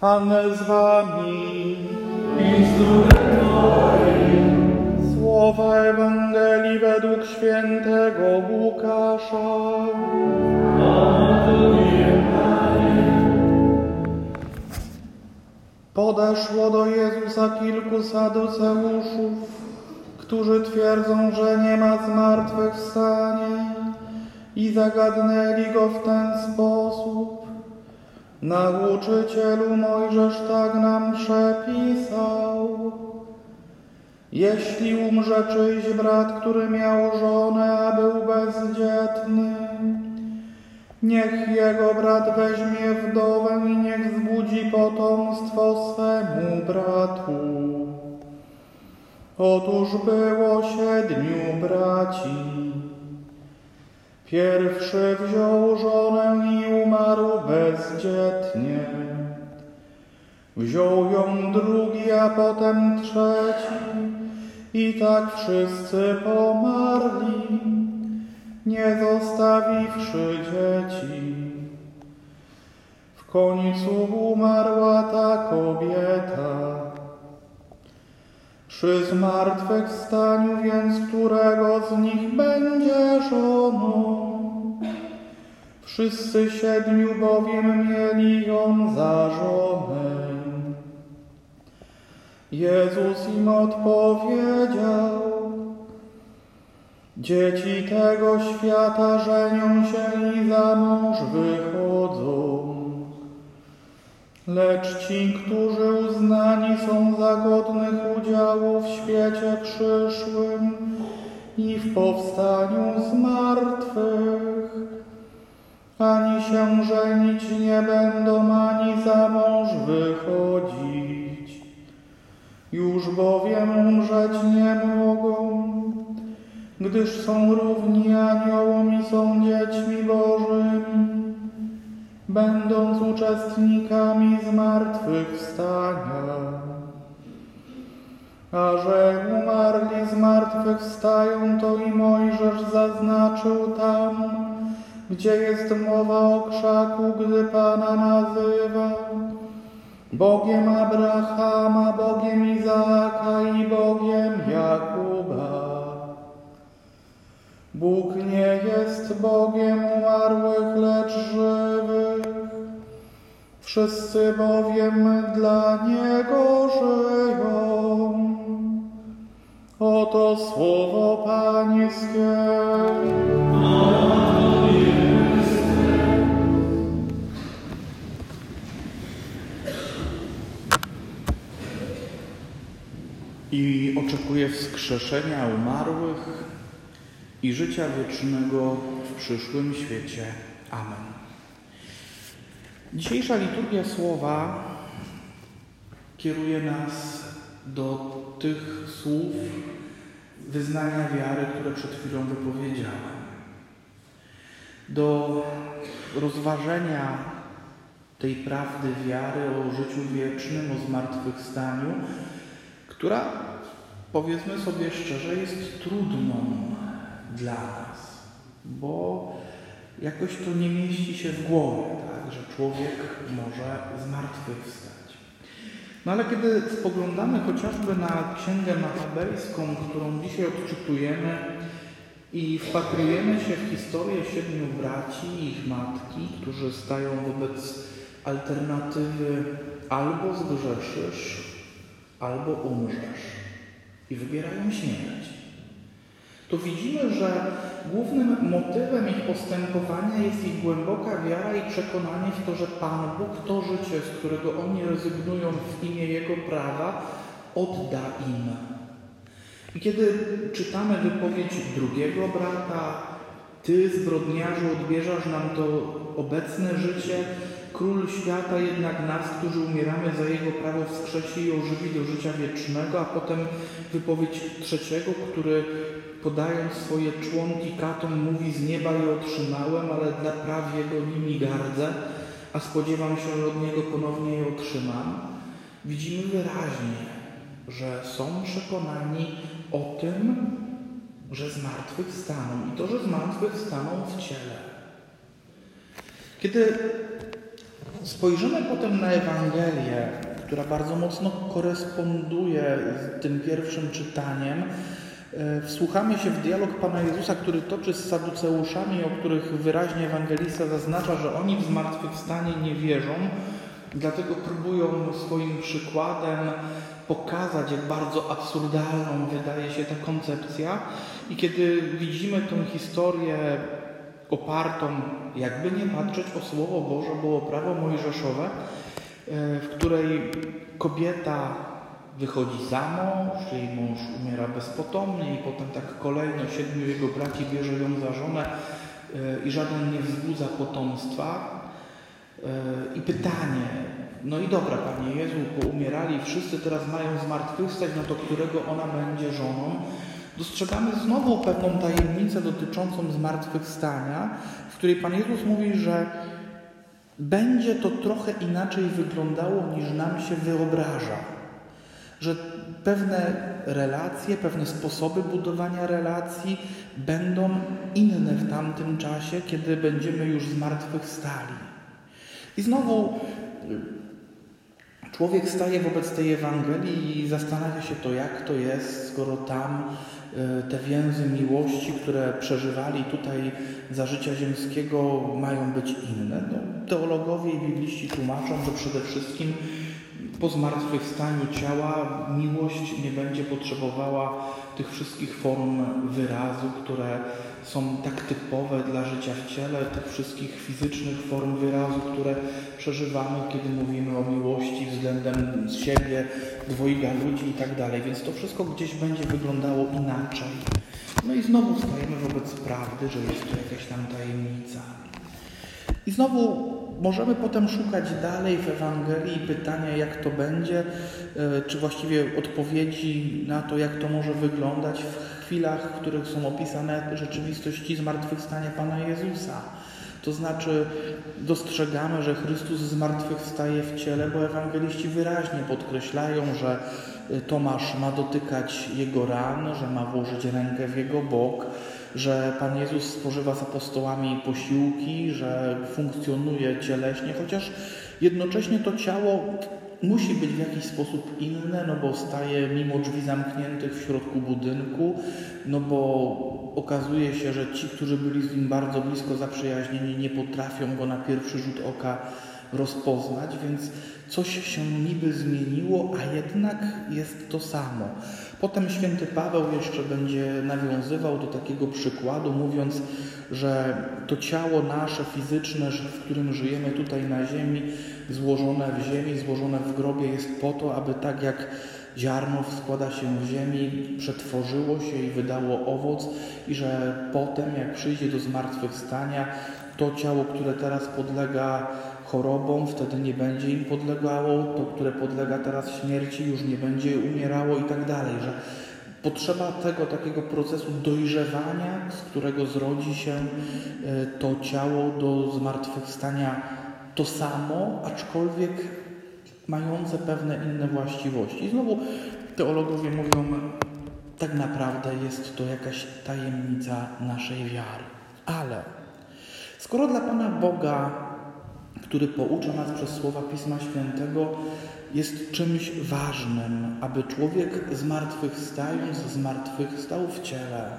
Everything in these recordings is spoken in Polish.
Pan z wami. I z duchem. Słowa Ewangelii według świętego Łukasza. Podeszło do Jezusa kilku saduceuszów, którzy twierdzą, że nie ma zmartwychwstania i zagadnęli go w ten sposób. Nauczycielu Mojżesz tak nam przepisał. Jeśli umrze czyjś brat, który miał żonę, a był bezdzietny, niech jego brat weźmie wdowę i niech zbudzi potomstwo swemu bratu. Otóż było siedmiu braci. Pierwszy wziął żonę i umarł bezdzietnie. Wziął ją drugi, a potem trzeci i tak wszyscy pomarli, nie zostawiwszy dzieci. W końcu umarła ta kobieta. Przy zmartwychwstaniu więc którego z nich będzie żoną? Wszyscy siedmiu bowiem mieli ją za żonę. Jezus im odpowiedział, Dzieci tego świata żenią się i za mąż wychodzą. Lecz ci, którzy uznani są za godnych udziału w świecie przyszłym i w powstaniu z martwych, się żenić nie będą, ani za mąż wychodzić. Już bowiem umrzeć nie mogą, gdyż są równi aniołom i są dziećmi Bożymi, będąc uczestnikami zmartwychwstania. A że umarli zmartwychwstają, to i Mojżesz zaznaczył tam, gdzie jest mowa o krzaku, gdy Pana nazywa Bogiem Abrahama, Bogiem Izaaka i Bogiem Jakuba. Bóg nie jest Bogiem umarłych, lecz żywych. Wszyscy bowiem dla Niego żyją. Oto słowo Pańskie. Oczekuje wskrzeszenia umarłych i życia wiecznego w przyszłym świecie. Amen. Dzisiejsza liturgia słowa kieruje nas do tych słów wyznania wiary, które przed chwilą wypowiedziałem. Do rozważenia tej prawdy wiary o życiu wiecznym, o zmartwychwstaniu, która, powiedzmy sobie szczerze, jest trudną dla nas, bo jakoś to nie mieści się w głowie, tak, że człowiek może zmartwychwstać. No ale kiedy spoglądamy chociażby na Księgę Machabejską, którą dzisiaj odczytujemy i wpatrujemy się w historię siedmiu braci i ich matki, którzy stają wobec alternatywy albo zgrzeszysz, albo umrzesz i wybierają śmierć, to widzimy, że głównym motywem ich postępowania jest ich głęboka wiara i przekonanie w to, że Pan Bóg to życie, z którego oni rezygnują w imię Jego prawa, odda im. I kiedy czytamy wypowiedź drugiego brata, Ty, zbrodniarzu, odbierzesz nam to obecne życie, Król świata jednak nas, którzy umieramy za Jego prawo, wskrzesi i ożywi do życia wiecznego, a potem wypowiedź trzeciego, który podając swoje członki katom mówi z nieba je otrzymałem, ale dla praw Jego nimi gardzę, a spodziewam się, że od Niego ponownie je otrzymam. Widzimy wyraźnie, że są przekonani o tym, że zmartwychwstaną i to, że zmartwychwstaną w ciele. Kiedy spojrzymy potem na Ewangelię, która bardzo mocno koresponduje z tym pierwszym czytaniem, e, wsłuchamy się w dialog Pana Jezusa, który toczy z Saduceuszami, o których wyraźnie ewangelista zaznacza, że oni w zmartwychwstanie nie wierzą, dlatego próbują swoim przykładem pokazać, jak bardzo absurdalną wydaje się ta koncepcja. I kiedy widzimy tę historię opartą, jakby nie patrzeć o Słowo Boże, było prawo mojżeszowe, e, w której kobieta wychodzi za mąż, jej mąż umiera bezpotomnie i potem tak kolejno siedmiu jego braci bierze ją za żonę e, i żaden nie wzbudza potomstwa. E, I pytanie, no i dobra, Panie Jezu, poumierali wszyscy, teraz mają zmartwychwstać, no to którego ona będzie żoną? Dostrzegamy znowu pewną tajemnicę dotyczącą zmartwychwstania, w której Pan Jezus mówi, że będzie to trochę inaczej wyglądało niż nam się wyobraża. Że pewne relacje, pewne sposoby budowania relacji będą inne w tamtym czasie, kiedy będziemy już zmartwychwstali. I znowu człowiek staje wobec tej Ewangelii i zastanawia się to, jak to jest, skoro tam e, te więzy miłości, które przeżywali tutaj za życia ziemskiego, mają być inne. No, teologowie i bibliści tłumaczą, że przede wszystkim po zmartwychwstaniu ciała miłość nie będzie potrzebowała tych wszystkich form wyrazu, które są tak typowe dla życia w ciele, tych wszystkich fizycznych form wyrazu, które przeżywamy, kiedy mówimy o miłości względem siebie, dwojga ludzi i tak dalej. Więc to wszystko gdzieś będzie wyglądało inaczej. No i znowu stajemy wobec prawdy, że jest tu jakaś tam tajemnica. I znowu możemy potem szukać dalej w Ewangelii pytania, jak to będzie, e, czy właściwie odpowiedzi na to, jak to może wyglądać w chwilach, w których są opisane rzeczywistości zmartwychwstania Pana Jezusa. To znaczy dostrzegamy, że Chrystus zmartwychwstaje w ciele, bo ewangeliści wyraźnie podkreślają, że e, Tomasz ma dotykać jego ran, że ma włożyć rękę w jego bok, że Pan Jezus spożywa z apostołami posiłki, że funkcjonuje cieleśnie, chociaż jednocześnie to ciało musi być w jakiś sposób inne, no bo staje mimo drzwi zamkniętych w środku budynku, no bo okazuje się, że ci, którzy byli z nim bardzo blisko zaprzyjaźnieni, nie potrafią go na pierwszy rzut oka rozpoznać, więc coś się niby zmieniło, a jednak jest to samo. Potem święty Paweł jeszcze będzie nawiązywał do takiego przykładu, mówiąc, że to ciało nasze fizyczne, w którym żyjemy tutaj na ziemi, złożone w ziemi, złożone w grobie, jest po to, aby tak jak ziarno składa się w ziemi, przetworzyło się i wydało owoc, i że potem, jak przyjdzie do zmartwychwstania, to ciało, które teraz podlega chorobom, wtedy nie będzie im podlegało, to, które podlega teraz śmierci, już nie będzie umierało i tak dalej, że potrzeba tego takiego procesu dojrzewania, z którego zrodzi się e, to ciało do zmartwychwstania to samo, aczkolwiek mające pewne inne właściwości. I znowu teologowie mówią, tak naprawdę jest to jakaś tajemnica naszej wiary. Ale skoro dla Pana Boga który poucza nas przez słowa Pisma Świętego, jest czymś ważnym, aby człowiek zmartwychwstając, zmartwychwstał w ciele.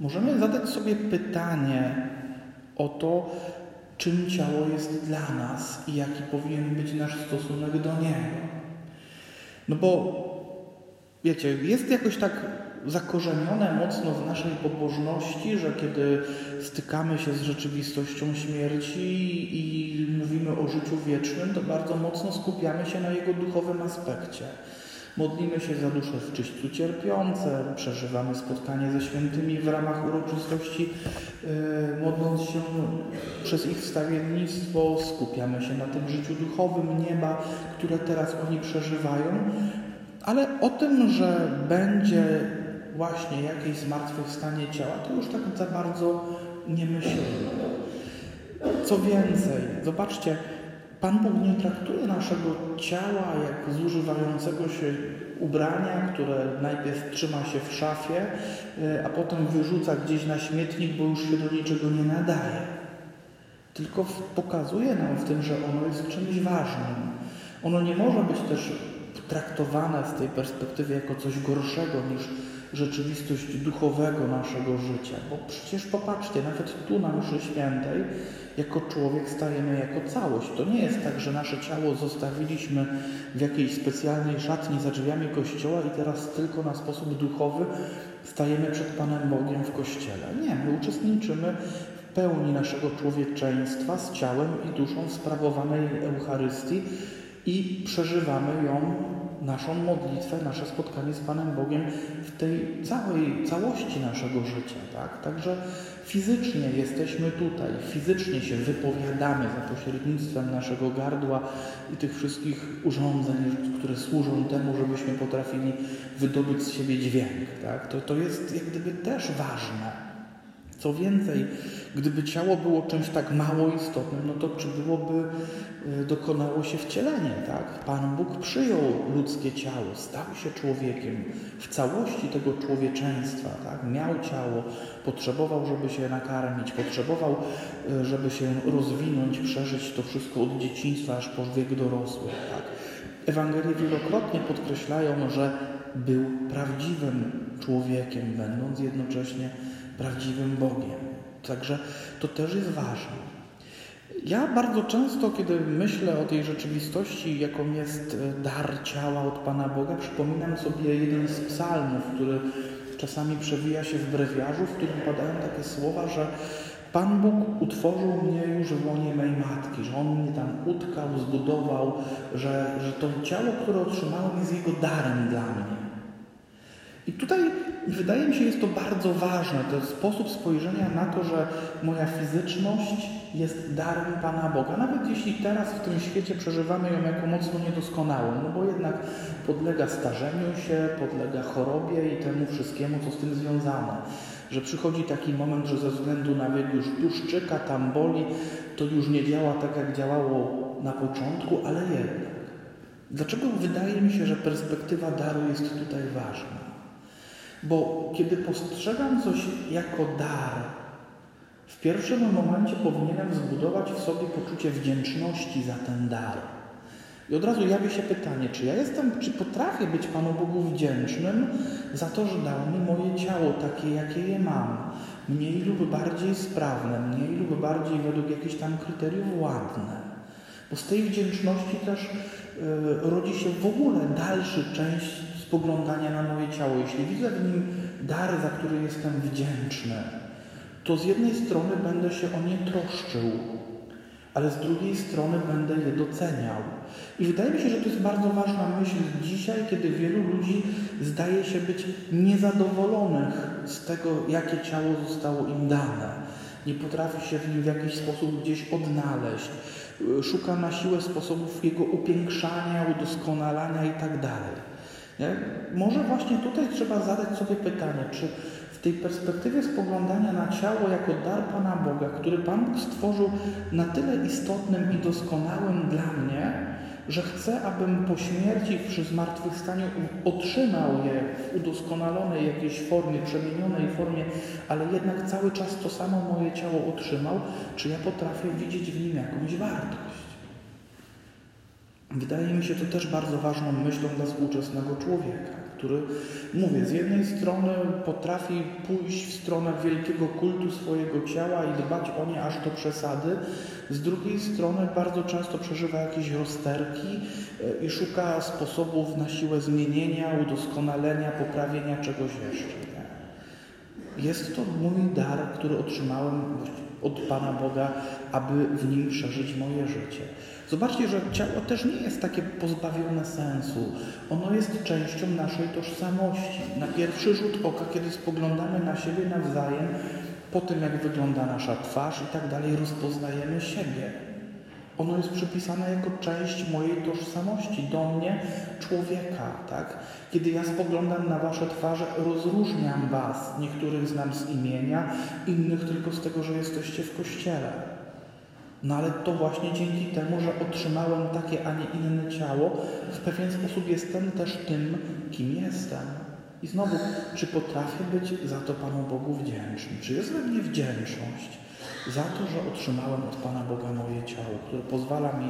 Możemy zadać sobie pytanie o to, czym ciało jest dla nas i jaki powinien być nasz stosunek do niego. No bo wiecie, jest jakoś tak zakorzenione mocno w naszej pobożności, że kiedy stykamy się z rzeczywistością śmierci i mówimy o życiu wiecznym, to bardzo mocno skupiamy się na jego duchowym aspekcie. Modlimy się za dusze w czyśćcu cierpiące, przeżywamy spotkanie ze świętymi w ramach uroczystości, yy, modląc się przez ich wstawiennictwo, skupiamy się na tym życiu duchowym nieba, które teraz oni przeżywają, ale o tym, że będzie właśnie jakieś zmartwychwstanie ciała, to już tak za bardzo nie myślimy. Co więcej, zobaczcie, Pan Bóg nie traktuje naszego ciała jak zużywającego się ubrania, które najpierw trzyma się w szafie, e, a potem wyrzuca gdzieś na śmietnik, bo już się do niczego nie nadaje. tylko pokazuje nam w tym, że ono jest czymś ważnym. Ono nie może być też traktowane z tej perspektywy jako coś gorszego niż rzeczywistość duchowego naszego życia. Bo przecież popatrzcie, nawet tu na mszy świętej, jako człowiek stajemy jako całość. To nie jest tak, że nasze ciało zostawiliśmy w jakiejś specjalnej szatni za drzwiami kościoła i teraz tylko na sposób duchowy stajemy przed Panem Bogiem w kościele. Nie, my uczestniczymy w pełni naszego człowieczeństwa z ciałem i duszą sprawowanej Eucharystii i przeżywamy ją naszą modlitwę, nasze spotkanie z Panem Bogiem w tej całej całości naszego życia. Tak? Także fizycznie jesteśmy tutaj, fizycznie się wypowiadamy za pośrednictwem naszego gardła i tych wszystkich urządzeń, które służą temu, żebyśmy potrafili wydobyć z siebie dźwięk. Tak? To, to jest jak gdyby też ważne. Co więcej, gdyby ciało było czymś tak mało istotnym, no to czy byłoby, e, dokonało się wcielenie, tak? Pan Bóg przyjął ludzkie ciało, stał się człowiekiem w całości tego człowieczeństwa, tak? Miał ciało, potrzebował, żeby się nakarmić, potrzebował, e, żeby się rozwinąć, przeżyć to wszystko od dzieciństwa aż po wiek dorosły, tak? Ewangelie wielokrotnie podkreślają, że był prawdziwym człowiekiem, będąc jednocześnie prawdziwym Bogiem. Także to też jest ważne. Ja bardzo często, kiedy myślę o tej rzeczywistości, jaką jest e, dar ciała od Pana Boga, przypominam sobie jeden z psalmów, który czasami przewija się w brewiarzu, w którym padają takie słowa, że Pan Bóg utworzył mnie już w łonie mej matki, że On mnie tam utkał, zbudował, że, że to ciało, które otrzymałem, jest Jego darem dla mnie. I tutaj wydaje mi się, jest to bardzo ważne, to sposób spojrzenia na to, że moja fizyczność jest darem Pana Boga. Nawet jeśli teraz w tym świecie przeżywamy ją jako mocno niedoskonałą, no bo jednak podlega starzeniu się, podlega chorobie i temu wszystkiemu, co z tym związane. Że przychodzi taki moment, że ze względu na wiek już tłuszczyka, tam boli, to już nie działa tak, jak działało na początku, ale jednak. Dlaczego wydaje mi się, że perspektywa daru jest tutaj ważna? Bo kiedy postrzegam coś jako dar, w pierwszym momencie powinienem zbudować w sobie poczucie wdzięczności za ten dar. I od razu jawi się pytanie, czy ja jestem, czy potrafię być Panu Bogu wdzięcznym za to, że dał mi moje ciało takie, jakie je mam. Mniej lub bardziej sprawne, mniej lub bardziej według jakichś tam kryteriów ładne. Bo z tej wdzięczności też y, rodzi się w ogóle dalszy część spoglądania na moje ciało. Jeśli widzę w nim dar, za który jestem wdzięczny, to z jednej strony będę się o nie troszczył, ale z drugiej strony będę je doceniał. I wydaje mi się, że to jest bardzo ważna myśl dzisiaj, kiedy wielu ludzi zdaje się być niezadowolonych z tego, jakie ciało zostało im dane. Nie potrafi się w nim w jakiś sposób gdzieś odnaleźć. Szuka na siłę sposobów jego upiększania, udoskonalania itd. Nie? Może właśnie tutaj trzeba zadać sobie pytanie, czy w tej perspektywie spoglądania na ciało jako dar Pana Boga, który Pan Bóg stworzył na tyle istotnym i doskonałym dla mnie, że chce, abym po śmierci przy zmartwychwstaniu otrzymał je w udoskonalonej jakiejś formie, przemienionej formie, ale jednak cały czas to samo moje ciało otrzymał, czy ja potrafię widzieć w nim jakąś wartość. Wydaje mi się to też bardzo ważną myślą dla współczesnego człowieka, który, mówię, z jednej strony potrafi pójść w stronę wielkiego kultu swojego ciała i dbać o nie aż do przesady, z drugiej strony bardzo często przeżywa jakieś rozterki e, i szuka sposobów na siłę zmienienia, udoskonalenia, poprawienia czegoś jeszcze. Jest to mój dar, który otrzymałem od Pana Boga, aby w nim przeżyć moje życie. Zobaczcie, że ciało też nie jest takie pozbawione sensu. Ono jest częścią naszej tożsamości. Na pierwszy rzut oka, kiedy spoglądamy na siebie nawzajem, po tym jak wygląda nasza twarz i tak dalej, rozpoznajemy siebie. Ono jest przypisane jako część mojej tożsamości, do mnie, człowieka, tak? Kiedy ja spoglądam na Wasze twarze, rozróżniam Was. Niektórych znam z imienia, innych tylko z tego, że jesteście w kościele. No ale to właśnie dzięki temu, że otrzymałem takie, a nie inne ciało, w pewien sposób jestem też tym, kim jestem. I znowu, czy potrafię być za to Panu Bogu wdzięczny? Czy jest we mnie wdzięczność za to, że otrzymałem od Pana Boga moje ciało, które pozwala mi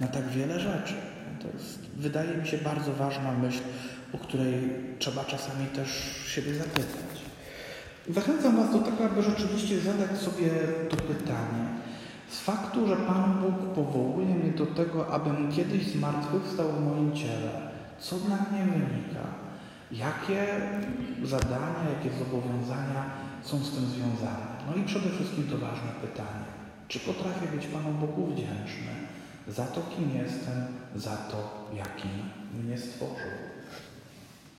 na tak wiele rzeczy? To jest, wydaje mi się, bardzo ważna myśl, o której trzeba czasami też siebie zapytać. Zachęcam Was do tego, aby rzeczywiście zadać sobie to pytanie. Z faktu, że Pan Bóg powołuje mnie do tego, abym kiedyś zmartwychwstał w moim ciele, co dla mnie wynika? Jakie zadania, jakie zobowiązania są z tym związane? No i przede wszystkim to ważne pytanie. Czy potrafię być Panu Bogu wdzięczny za to, kim jestem, za to, jakim mnie stworzył?